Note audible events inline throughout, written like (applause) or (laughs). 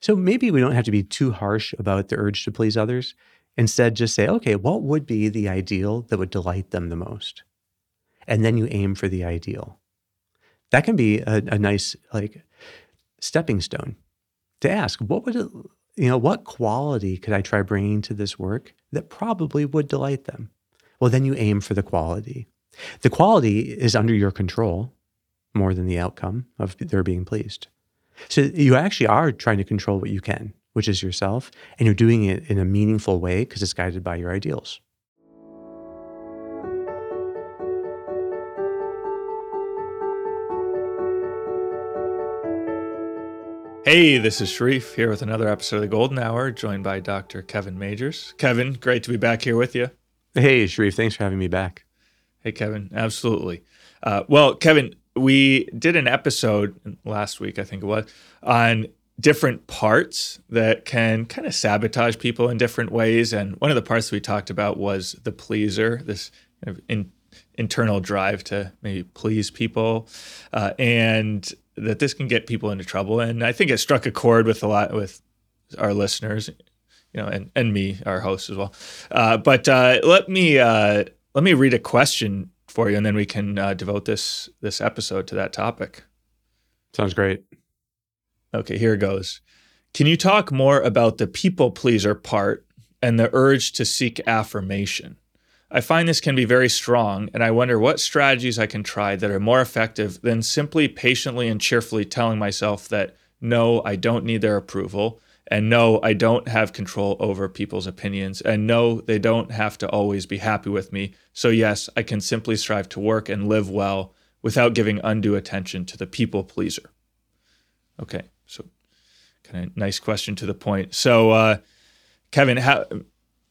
So maybe we don't have to be too harsh about the urge to please others. Instead, just say, okay, what would be the ideal that would delight them the most? And then you aim for the ideal. That can be a, a nice like stepping stone to ask, what would it, you know, what quality could I try bringing to this work that probably would delight them? Well, then you aim for the quality. The quality is under your control more than the outcome of their being pleased. So you actually are trying to control what you can, which is yourself, and you're doing it in a meaningful way because it's guided by your ideals. Hey, this is Sharif here with another episode of the Golden Hour, joined by Dr. Kevin Majeres. Kevin, great to be back here with you. Hey, Sharif, thanks for having me back. Hey, Kevin, absolutely. Uh, well, Kevin, we did an episode last week, I think it was, on different parts that can kind of sabotage people in different ways. And one of the parts we talked about was the pleaser, this kind of in, internal drive to maybe please people. Uh, and that this can get people into trouble. And I think it struck a chord with a lot with our listeners, you know, and, and me, our host as well. Uh, but uh, let me uh, let me read a question for you, and then we can uh, devote this this episode to that topic. Sounds great. Okay, here it goes. Can you talk more about the people pleaser part and the urge to seek affirmation? I find this can be very strong, and I wonder what strategies I can try that are more effective than simply patiently and cheerfully telling myself that no, I don't need their approval, and no, I don't have control over people's opinions, and no, they don't have to always be happy with me. So, yes, I can simply strive to work and live well without giving undue attention to the people pleaser. Okay, so kind of nice question to the point. So, uh, Kevin, how,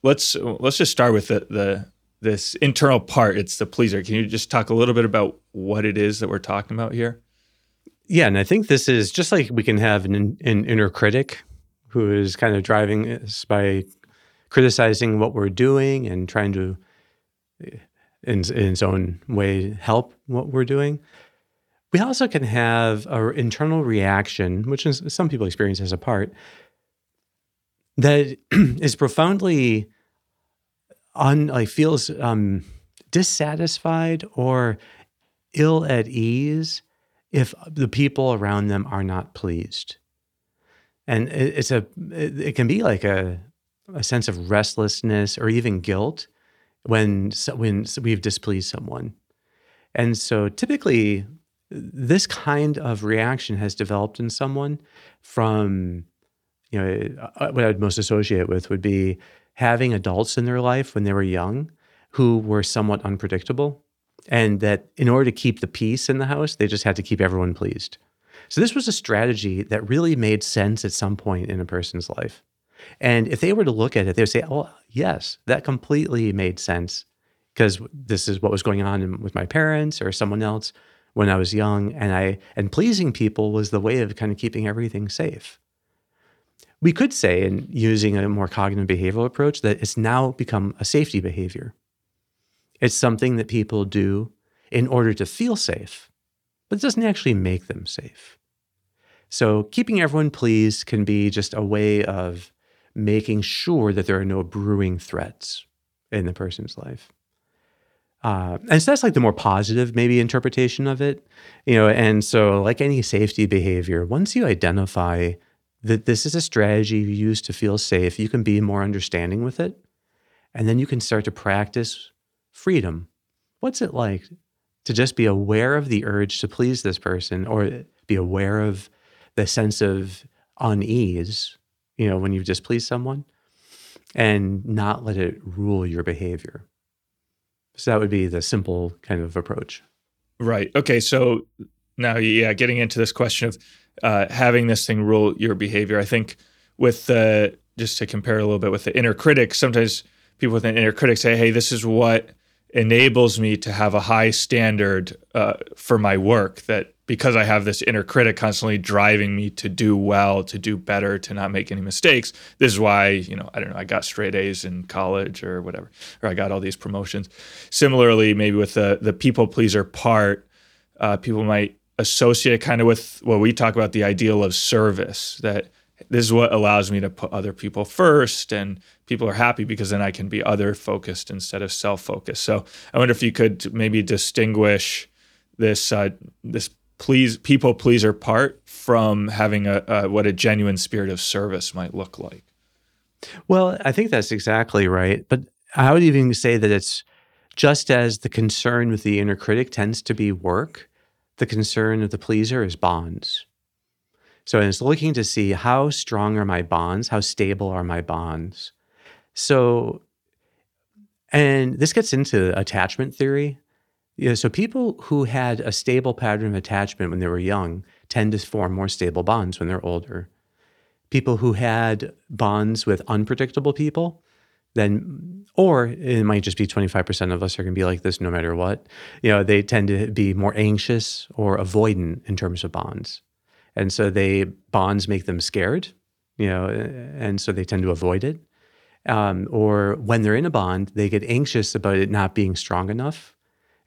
let's let's just start with the the this internal part it's the pleaser can you just talk a little bit about what it is that we're talking about here yeah and i think this is just like we can have an, an inner critic who is kind of driving us by criticizing what we're doing and trying to in, in its own way help what we're doing we also can have an internal reaction which is, some people experience as a part that (clears throat) is profoundly un like feels um, dissatisfied or ill at ease if the people around them are not pleased. And it, it's a it, it, can be like a a sense of restlessness or even guilt when when we've displeased someone. And so typically this kind of reaction has developed in someone from you know uh, what I'd most associate with would be having adults in their life when they were young who were somewhat unpredictable. And that in order to keep the peace in the house, they just had to keep everyone pleased. So, this was a strategy that really made sense at some point in a person's life. And if they were to look at it, they would say, oh, yes, that completely made sense because this is what was going on with my parents or someone else when I was young. And I, and pleasing people was the way of kind of keeping everything safe. We could say, in using a more cognitive behavioral approach, that it's now become a safety behavior. It's something that people do in order to feel safe, but it doesn't actually make them safe. So, keeping everyone pleased can be just a way of making sure that there are no brewing threats in the person's life. Uh, and so that's like the more positive, maybe, interpretation of it. You know, and so, like any safety behavior, once you identify that this is a strategy you use to feel safe. You can be more understanding with it. And then you can start to practice freedom. What's it like to just be aware of the urge to please this person or be aware of the sense of unease, you know, when you've displeased someone and not let it rule your behavior? So that would be the simple kind of approach. Right. Okay. So now, yeah, getting into this question of uh, having this thing rule your behavior. I think with the just to compare a little bit with the inner critic, sometimes people with an inner critic say, "Hey, this is what enables me to have a high standard uh, for my work. That because I have this inner critic constantly driving me to do well, to do better, to not make any mistakes. This is why you know I don't know I got straight A's in college or whatever, or I got all these promotions. Similarly, maybe with the the people pleaser part, uh, people might associate kind of with what we talk about the ideal of service that this is what allows me to put other people first and people are happy because then I can be other focused instead of self focused. So I wonder if you could maybe distinguish this uh, this please people pleaser part from having a, a what a genuine spirit of service might look like. Well, I think that's exactly right. But I would even say that it's just as the concern with the inner critic tends to be work, the concern of the pleaser is bonds. So it's looking to see how strong are my bonds, how stable are my bonds. So, and this gets into attachment theory. Yeah, so people who had a stable pattern of attachment when they were young tend to form more stable bonds when they're older. People who had bonds with unpredictable people, then, or it might just be 25% of us are going to be like this no matter what. You know, they tend to be more anxious or avoidant in terms of bonds. And so they bonds make them scared, you know, and so they tend to avoid it. Um, or when they're in a bond, they get anxious about it not being strong enough.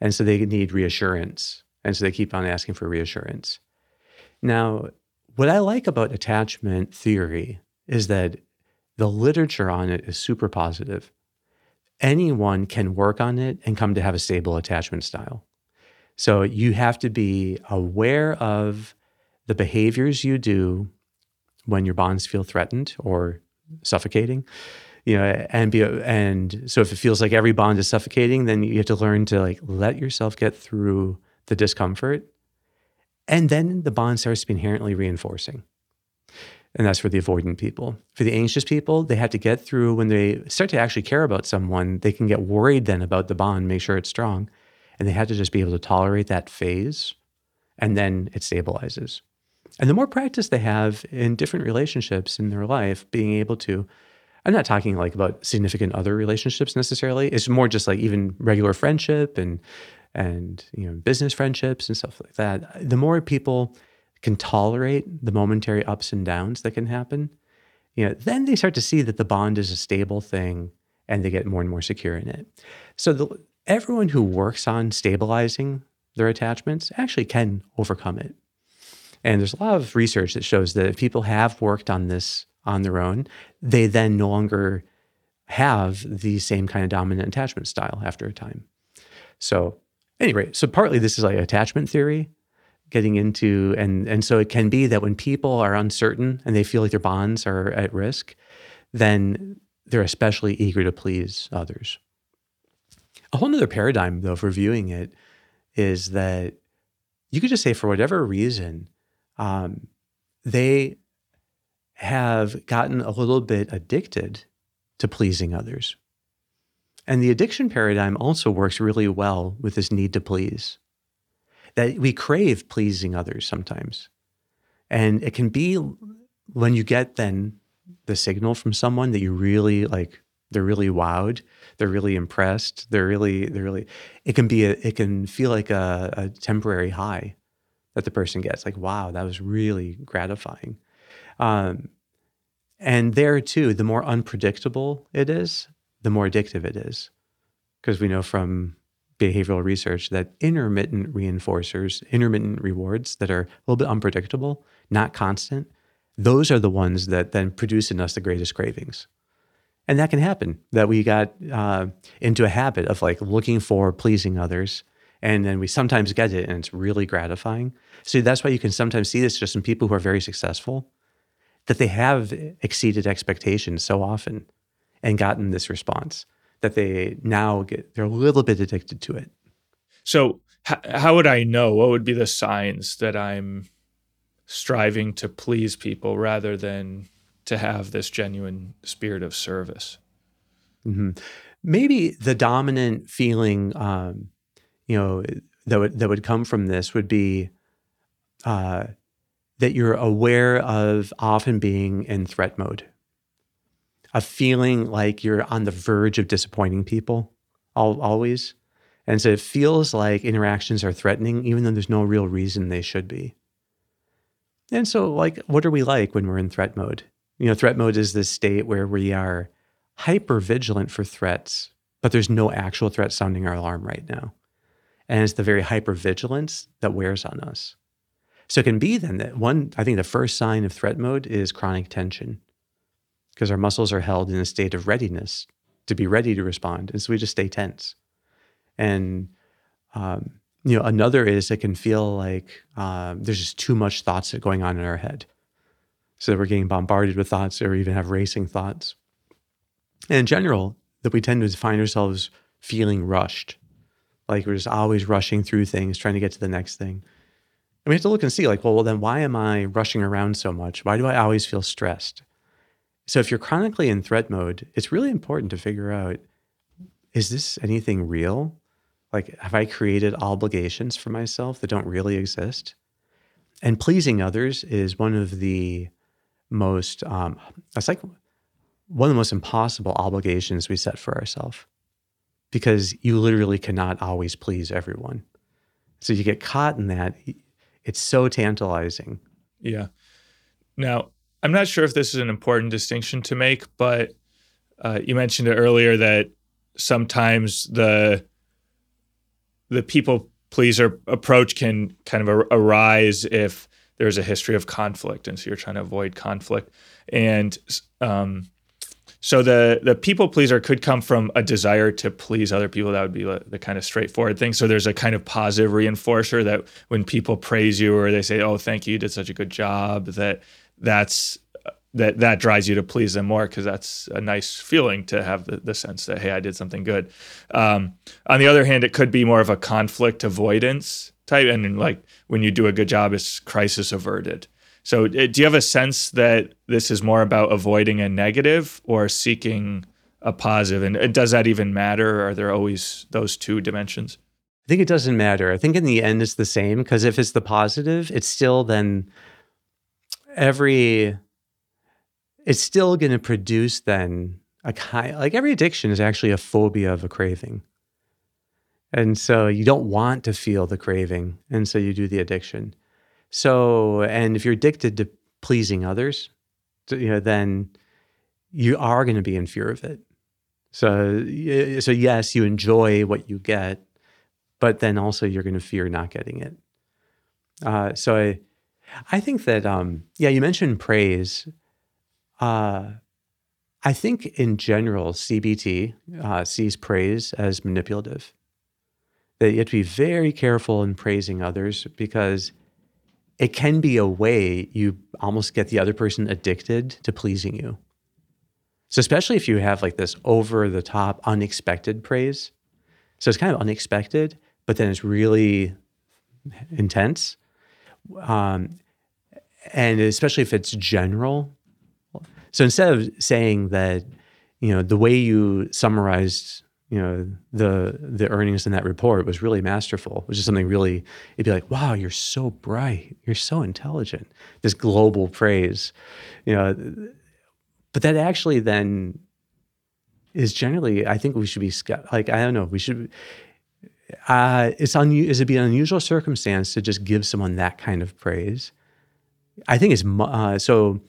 And so they need reassurance. And so they keep on asking for reassurance. Now, what I like about attachment theory is that the literature on it is super positive. Anyone can work on it and come to have a stable attachment style. So you have to be aware of the behaviors you do when your bonds feel threatened or suffocating you know and be and so if it feels like every bond is suffocating then you have to learn to like let yourself get through the discomfort and then the bond starts to be inherently reinforcing. And that's for the avoidant people. For the anxious people they have to get through when they start to actually care about someone they can get worried then about the bond make sure it's strong and they have to just be able to tolerate that phase and then it stabilizes and the more practice they have in different relationships in their life, being able to, I'm not talking like about significant other relationships necessarily. It's more just like even regular friendship and and you know business friendships and stuff like that. The more people can tolerate the momentary ups and downs that can happen, you know, then they start to see that the bond is a stable thing and they get more and more secure in it. So the, everyone who works on stabilizing their attachments actually can overcome it. And there's a lot of research that shows that if people have worked on this on their own, they then no longer have the same kind of dominant attachment style after a time. So, anyway, so partly this is like attachment theory getting into and and so it can be that when people are uncertain and they feel like their bonds are at risk, then they're especially eager to please others. A whole other paradigm though for viewing it is that you could just say for whatever reason um, they have gotten a little bit addicted to pleasing others. And the addiction paradigm also works really well with this need to please. That we crave pleasing others sometimes. And it can be when you get then the signal from someone that you really like, they're really wowed, they're really impressed, they're really, they're really, it can be, a, it can feel like a, a temporary high that the person gets. Like, wow, that was really gratifying. Um, and there too, the more unpredictable it is, the more addictive it is. Because we know from behavioral research that intermittent reinforcers, intermittent rewards that are a little bit unpredictable, not constant, those are the ones that then produce in us the greatest cravings. And that can happen that we got uh, into a habit of like looking for pleasing others and then we sometimes get it and it's really gratifying. So that's why you can sometimes see this just in people who are very successful that they have exceeded expectations so often and gotten this response that they now get they're a little bit addicted to it. So h- how would i know? What would be the signs that i'm striving to please people rather than to have this genuine spirit of service? Mm-hmm. maybe the dominant feeling um, you know that would that would come from this would be uh, that you're aware of often being in threat mode, of feeling like you're on the verge of disappointing people, all, always, and so it feels like interactions are threatening, even though there's no real reason they should be. And so, like, what are we like when we're in threat mode? You know, threat mode is this state where we are hyper vigilant for threats, but there's no actual threat sounding our alarm right now. And it's the very hypervigilance that wears on us. So it can be then that one, I think the first sign of threat mode is chronic tension because our muscles are held in a state of readiness to be ready to respond. And so we just stay tense. And, um, you know, another is it can feel like um, there's just too much thoughts going on in our head. So that we're getting bombarded with thoughts or even have racing thoughts. And in general, that we tend to find ourselves feeling rushed. Like we're just always rushing through things, trying to get to the next thing. And we have to look and see, like, well, well, then why am I rushing around so much? Why do I always feel stressed? So if you're chronically in threat mode, it's really important to figure out is this anything real? Like, have I created obligations for myself that don't really exist? And pleasing others is one of the most, um, it's like one of the most impossible obligations we set for ourselves because you literally cannot always please everyone. So you get caught in that. It's so tantalizing. Yeah. Now, I'm not sure if this is an important distinction to make, but uh, you mentioned it earlier that sometimes the the people pleaser approach can kind of arise if there's a history of conflict, and so you're trying to avoid conflict. And um, so the the people pleaser could come from a desire to please other people. That would be the, kind of straightforward thing. So there's a kind of positive reinforcer that when people praise you or they say, "Oh, thank you, you did such a good job," that that's that that drives you to please them more because that's a nice feeling to have the, the sense that hey i did something good um, on the other hand it could be more of a conflict avoidance type and like when you do a good job it's crisis averted so uh, do you have a sense that this is more about avoiding a negative or seeking a positive? and does that even matter? Are there always those two dimensions? I think it doesn't matter. I think in the end it's the same because if it's the positive it's still then every it's still going to produce then a kind like every addiction is actually a phobia of a craving. And so you don't want to feel the craving and so you do the addiction so and if you're addicted to pleasing others you know then you are going to be in fear of it so so yes you enjoy what you get but then also you're going to fear not getting it uh, so I, I think that, um, yeah, you mentioned praise. Uh, I think in general, CBT uh, sees praise as manipulative. That you have to be very careful in praising others because it can be a way you almost get the other person addicted to pleasing you. So, especially if you have like this over the top, unexpected praise. So, it's kind of unexpected, but then it's really intense. Um, and especially if it's general. So instead of saying that, you know, the way you summarized, you know, the the earnings in that report was really masterful, which is something really, it'd be like, wow, you're so bright, you're so intelligent. This global praise, you know, but that actually then is generally, I think we should be like, I don't know, we should. Uh, it's un- is it be an unusual circumstance to just give someone that kind of praise? I think it's uh, so.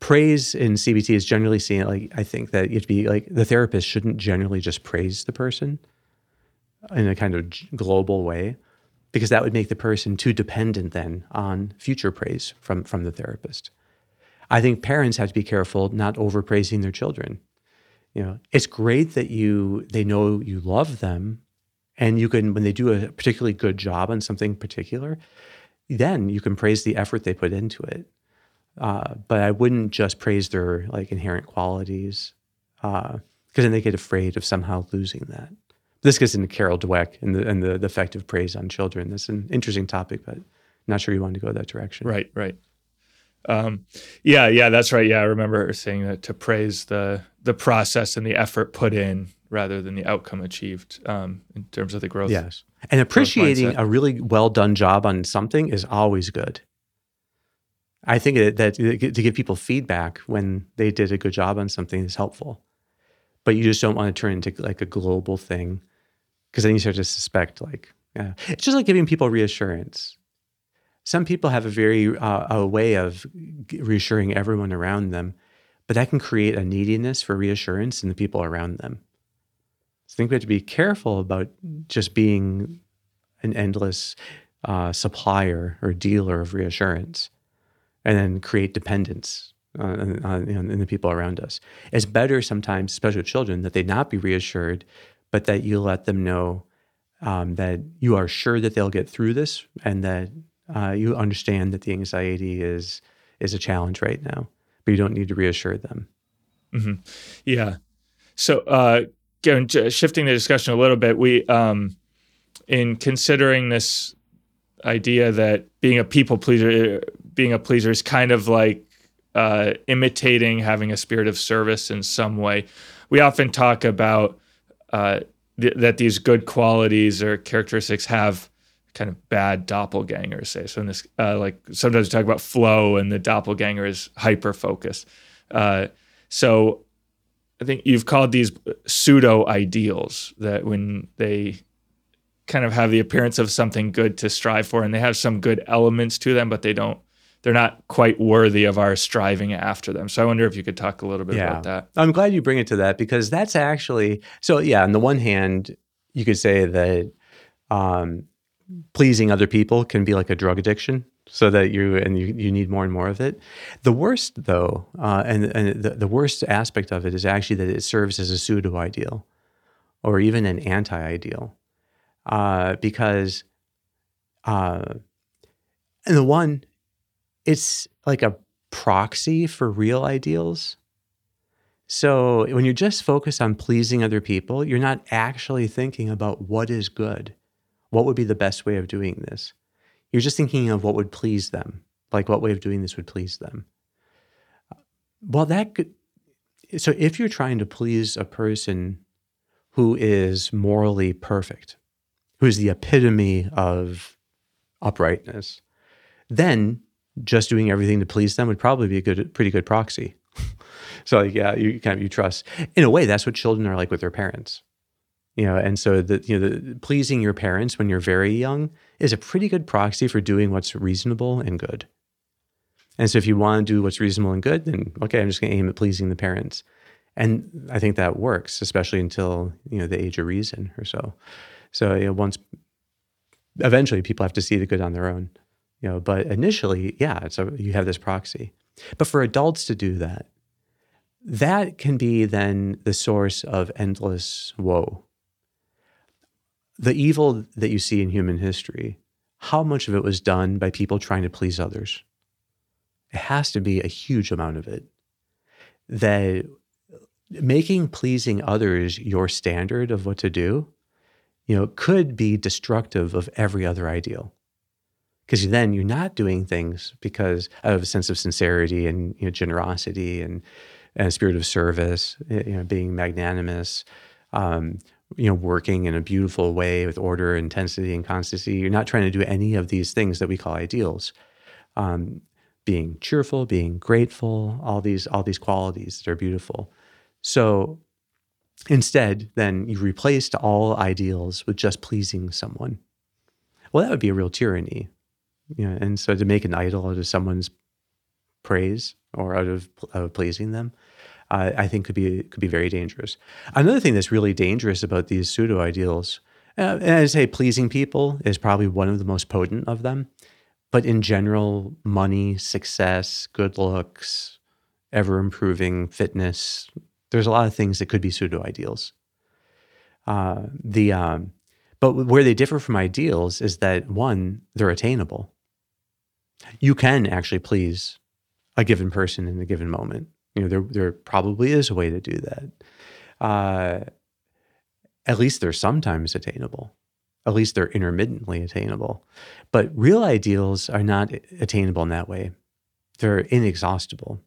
Praise in CBT is generally seen like I think that you have to be like the therapist shouldn't generally just praise the person in a kind of global way because that would make the person too dependent then on future praise from from the therapist. I think parents have to be careful not overpraising their children. You know, it's great that you they know you love them and you can when they do a particularly good job on something particular, then you can praise the effort they put into it. Uh, but I wouldn't just praise their like inherent qualities because uh, then they get afraid of somehow losing that. This gets into Carol Dweck and the and the, the effect of praise on children. That's an interesting topic, but not sure you wanted to go that direction. Right, right. Um, yeah, yeah, that's right. Yeah, I remember saying that to praise the the process and the effort put in rather than the outcome achieved um, in terms of the growth. Yes. And appreciating a really well done job on something is always good. I think that, to give people feedback when they did a good job on something is helpful. But you just don't want to turn into like a global thing because then you start to suspect like, yeah. It's just like giving people reassurance. Some people have a very uh, a way of reassuring everyone around them, but that can create a neediness for reassurance in the people around them. So I think we have to be careful about just being an endless uh, supplier or dealer of reassurance, and then create dependence on, on, in the people around us. It's better sometimes, especially with children, that they not be reassured, but that you let them know um, that you are sure that they'll get through this and that uh, you understand that the anxiety is is a challenge right now, but you don't need to reassure them. Mm-hmm. Yeah. So, uh, shifting the discussion a little bit, we um, in considering this idea that being a people pleaser, being a pleaser is kind of like uh, imitating having a spirit of service in some way. We often talk about uh, th- that these good qualities or characteristics have kind of bad doppelgangers. Say so in this, uh, like sometimes we talk about flow, and the doppelganger is hyper focus. Uh, so I think you've called these pseudo ideals that when they kind of have the appearance of something good to strive for, and they have some good elements to them, but they don't they're not quite worthy of our striving after them. So I wonder if you could talk a little bit yeah. about that. I'm glad you bring it to that because that's actually so. Yeah, on the one hand, you could say that um, pleasing other people can be like a drug addiction, so that you and you, you need more and more of it. The worst, though, uh, and and the, the worst aspect of it is actually that it serves as a pseudo ideal, or even an anti ideal, uh, because. Uh, and the one it's like a proxy for real ideals. So when you're just focused on pleasing other people, you're not actually thinking about what is good. What would be the best way of doing this? You're just thinking of what would please them, like what way of doing this would please them. Well, that could, so if you're trying to please a person who is morally perfect, who is the epitome of uprightness, then just doing everything to please them would probably be a good, pretty good proxy. (laughs) so yeah, you kind of you trust. In a way, that's what children are like with their parents. You know, and so the you know the, pleasing your parents when you're very young is a pretty good proxy for doing what's reasonable and good. And so if you want to do what's reasonable and good, then okay, I'm just going to aim at pleasing the parents. And I think that works, especially until you know the age of reason or so. So you know, once eventually people have to see the good on their own you know but initially yeah so you have this proxy. But for adults to do that that can be then the source of endless woe. The evil that you see in human history how much of it was done by people trying to please others? It has to be a huge amount of it. That making pleasing others your standard of what to do you know could be destructive of every other ideal because then you're not doing things because of a sense of sincerity and you know, generosity and, and spirit of service, you know, being magnanimous, um, you know, working in a beautiful way with order, intensity, and constancy. You're not trying to do any of these things that we call ideals. Um, being cheerful, being grateful, all these all these qualities that are beautiful. So instead, then you replaced all ideals with just pleasing someone. Well, that would be a real tyranny you know, and so to make an idol out of someone's praise or out of, of pleasing them, uh, I think could be could be very dangerous. Another thing that's really dangerous about these pseudo ideals, uh, and I say pleasing people is probably one of the most potent of them, but in general, money, success, good looks, ever improving fitness, there's a lot of things that could be pseudo ideals. Uh, the um, but where they differ from ideals is that one, they're attainable you can actually please a given person in a given moment. You know, there there probably is a way to do that. Uh, at least they're sometimes attainable. At least they're intermittently attainable. But real ideals are not attainable in that way. They're inexhaustible.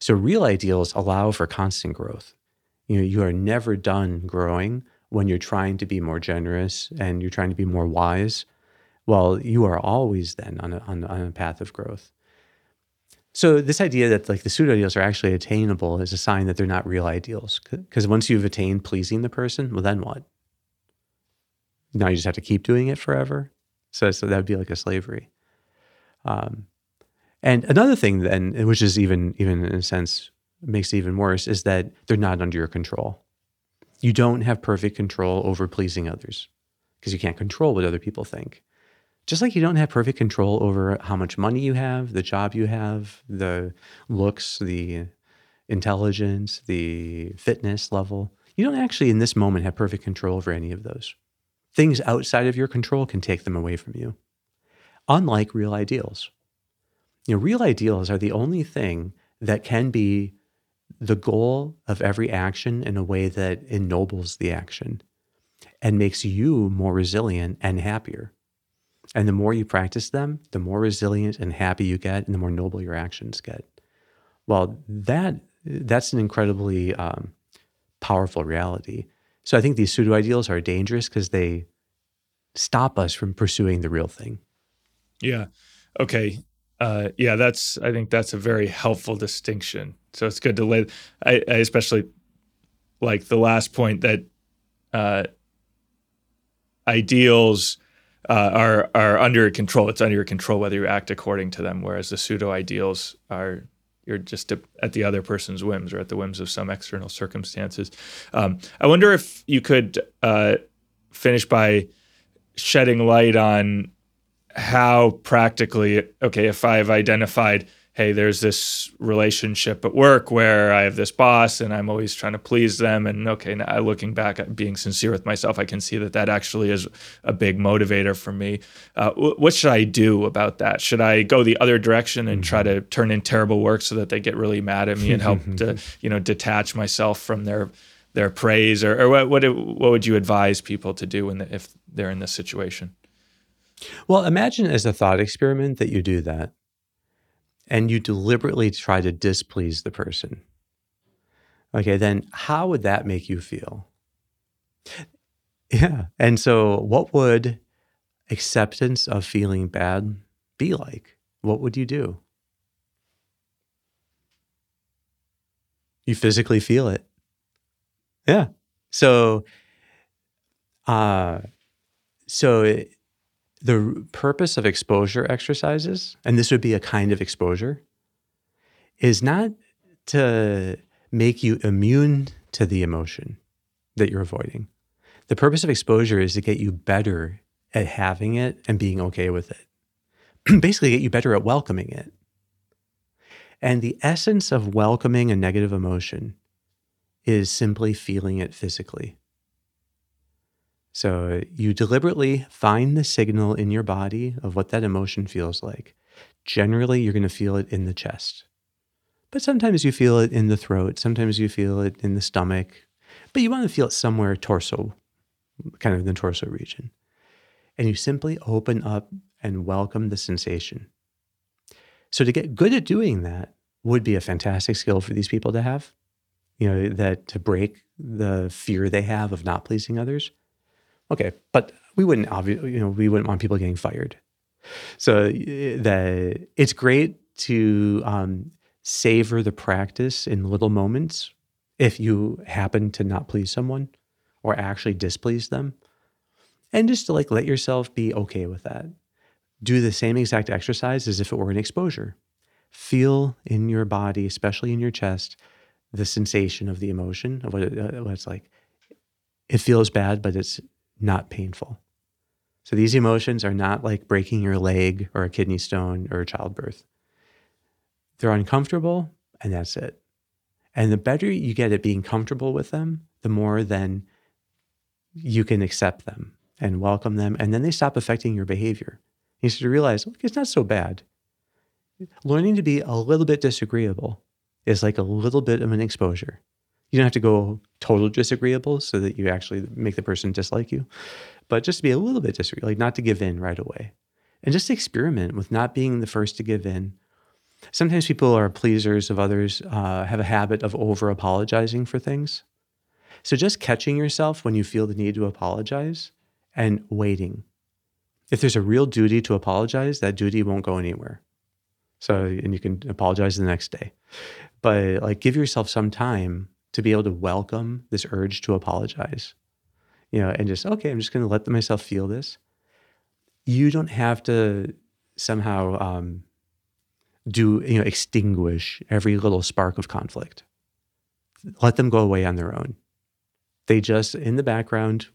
So real ideals allow for constant growth. You know, you are never done growing when you're trying to be more generous and you're trying to be more wise well, you are always then on a, on, on a path of growth. So this idea that like the pseudo ideals are actually attainable is a sign that they're not real ideals. Because once you've attained pleasing the person, well, then what? Now you just have to keep doing it forever. So, so that would be like a slavery. Um, and another thing then, which is even even in a sense makes it even worse, is that they're not under your control. You don't have perfect control over pleasing others because you can't control what other people think Just like you don't have perfect control over how much money you have, the job you have, the looks, the intelligence, the fitness level. You don't actually, in this moment, have perfect control over any of those. Things outside of your control can take them away from you, unlike real ideals. You know, real ideals are the only thing that can be the goal of every action in a way that ennobles the action and makes you more resilient and happier. And the more you practice them, the more resilient and happy you get, and the more noble your actions get. Well, that that's an incredibly um, powerful reality. So I think these pseudo ideals are dangerous because they stop us from pursuing the real thing. Yeah. Okay. Uh, yeah, that's. I think that's a very helpful distinction. So it's good to let. I, I especially like the last point that uh, ideals uh, are are under control. It's under your control whether you act according to them. Whereas the pseudo ideals are you're just at the other person's whims or at the whims of some external circumstances. Um, I wonder if you could uh, finish by shedding light on how practically, okay, if I've identified, hey, there's this relationship at work where I have this boss and I'm always trying to please them. And okay, now looking back at being sincere with myself, I can see that that actually is a big motivator for me. Uh, what should I do about that? Should I go the other direction and try to turn in terrible work so that they get really mad at me and help to, (laughs) you know, detach myself from their their praise or, or what, what, what would you advise people to do the, if they're in this situation? Well, imagine as a thought experiment that you do that and you deliberately try to displease the person. Okay, then how would that make you feel? Yeah. And so, what would acceptance of feeling bad be like? What would you do? You physically feel it. Yeah. So, uh, so it, the purpose of exposure exercises, and this would be a kind of exposure, is not to make you immune to the emotion that you're avoiding. The purpose of exposure is to get you better at having it and being okay with it. (clears throat) Basically, get you better at welcoming it. And the essence of welcoming a negative emotion is simply feeling it physically. So you deliberately find the signal in your body of what that emotion feels like. Generally, you're going to feel it in the chest. But sometimes you feel it in the throat, sometimes you feel it in the stomach, but you want to feel it somewhere torso, kind of in the torso region. And you simply open up and welcome the sensation. So to get good at doing that would be a fantastic skill for these people to have. You know, that to break the fear they have of not pleasing others Okay, but we wouldn't obviously, you know, we wouldn't want people getting fired. So the it's great to um, savor the practice in little moments if you happen to not please someone or actually displease them, and just to like let yourself be okay with that. Do the same exact exercise as if it were an exposure. Feel in your body, especially in your chest, the sensation of the emotion of what, it, uh, what it's like. It feels bad, but it's not painful. So these emotions are not like breaking your leg or a kidney stone or a childbirth. They're uncomfortable, and that's it. And the better you get at being comfortable with them, the more then you can accept them and welcome them. And then they stop affecting your behavior. You start to realize look, it's not so bad. Learning to be a little bit disagreeable is like a little bit of an exposure. You don't have to go total disagreeable so that you actually make the person dislike you, but just to be a little bit disagreeable, like not to give in right away. And just experiment with not being the first to give in. Sometimes people are pleasers of others, uh, have a habit of over apologizing for things. So just catching yourself when you feel the need to apologize and waiting. If there's a real duty to apologize, that duty won't go anywhere. So, and you can apologize the next day. But like give yourself some time to be able to welcome this urge to apologize, you know, and just, okay, I'm just going to let myself feel this. You don't have to somehow um, do, you know, extinguish every little spark of conflict. Let them go away on their own. They just in the background,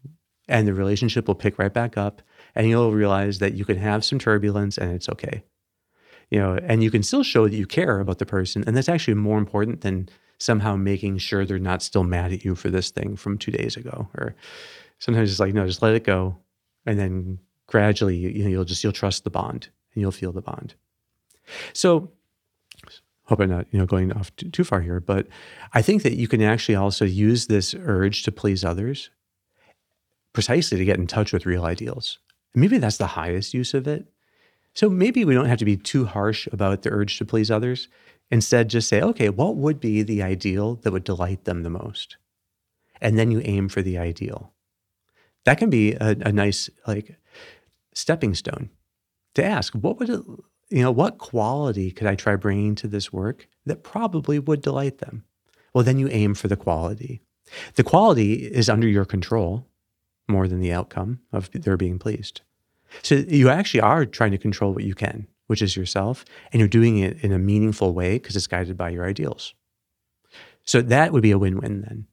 and the relationship will pick right back up, and you'll realize that you can have some turbulence and it's okay. You know, and you can still show that you care about the person, and that's actually more important than somehow making sure they're not still mad at you for this thing from two days ago. Or sometimes it's like, no, just let it go, and then gradually, you know, you'll just you'll trust the bond and you'll feel the bond. So hope I'm not you know going off too, too far here, but I think that you can actually also use this urge to please others precisely to get in touch with real ideals. Maybe that's the highest use of it. So maybe we don't have to be too harsh about the urge to please others. Instead, just say, okay, what would be the ideal that would delight them the most? And then you aim for the ideal. That can be a, a nice like stepping stone to ask, what would it you know, what quality could I try bringing to this work that probably would delight them? Well, then you aim for the quality. The quality is under your control more than the outcome of their being pleased. So you actually are trying to control what you can, which is yourself, and you're doing it in a meaningful way because it's guided by your ideals. So that would be a win win then.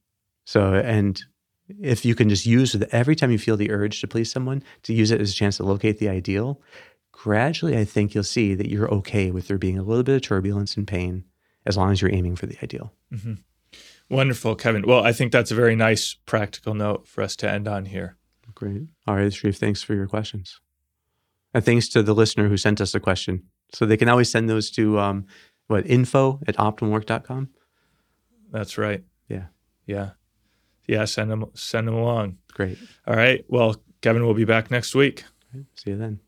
So, and if you can just use every time you feel the urge to please someone, to use it as a chance to locate the ideal, gradually, I think you'll see that you're okay with there being a little bit of turbulence and pain as long as you're aiming for the ideal. Mm-hmm. Wonderful, Kevin. Well, I think that's a very nice practical note for us to end on here. Great. All right, Sharif, thanks for your questions. And thanks to the listener who sent us a question. So they can always send those to um, what info at optimalwork.com. That's right. Yeah. Yeah. Yeah. Send them, send them along. Great. All right. Well, Kevin will be back next week. See you then.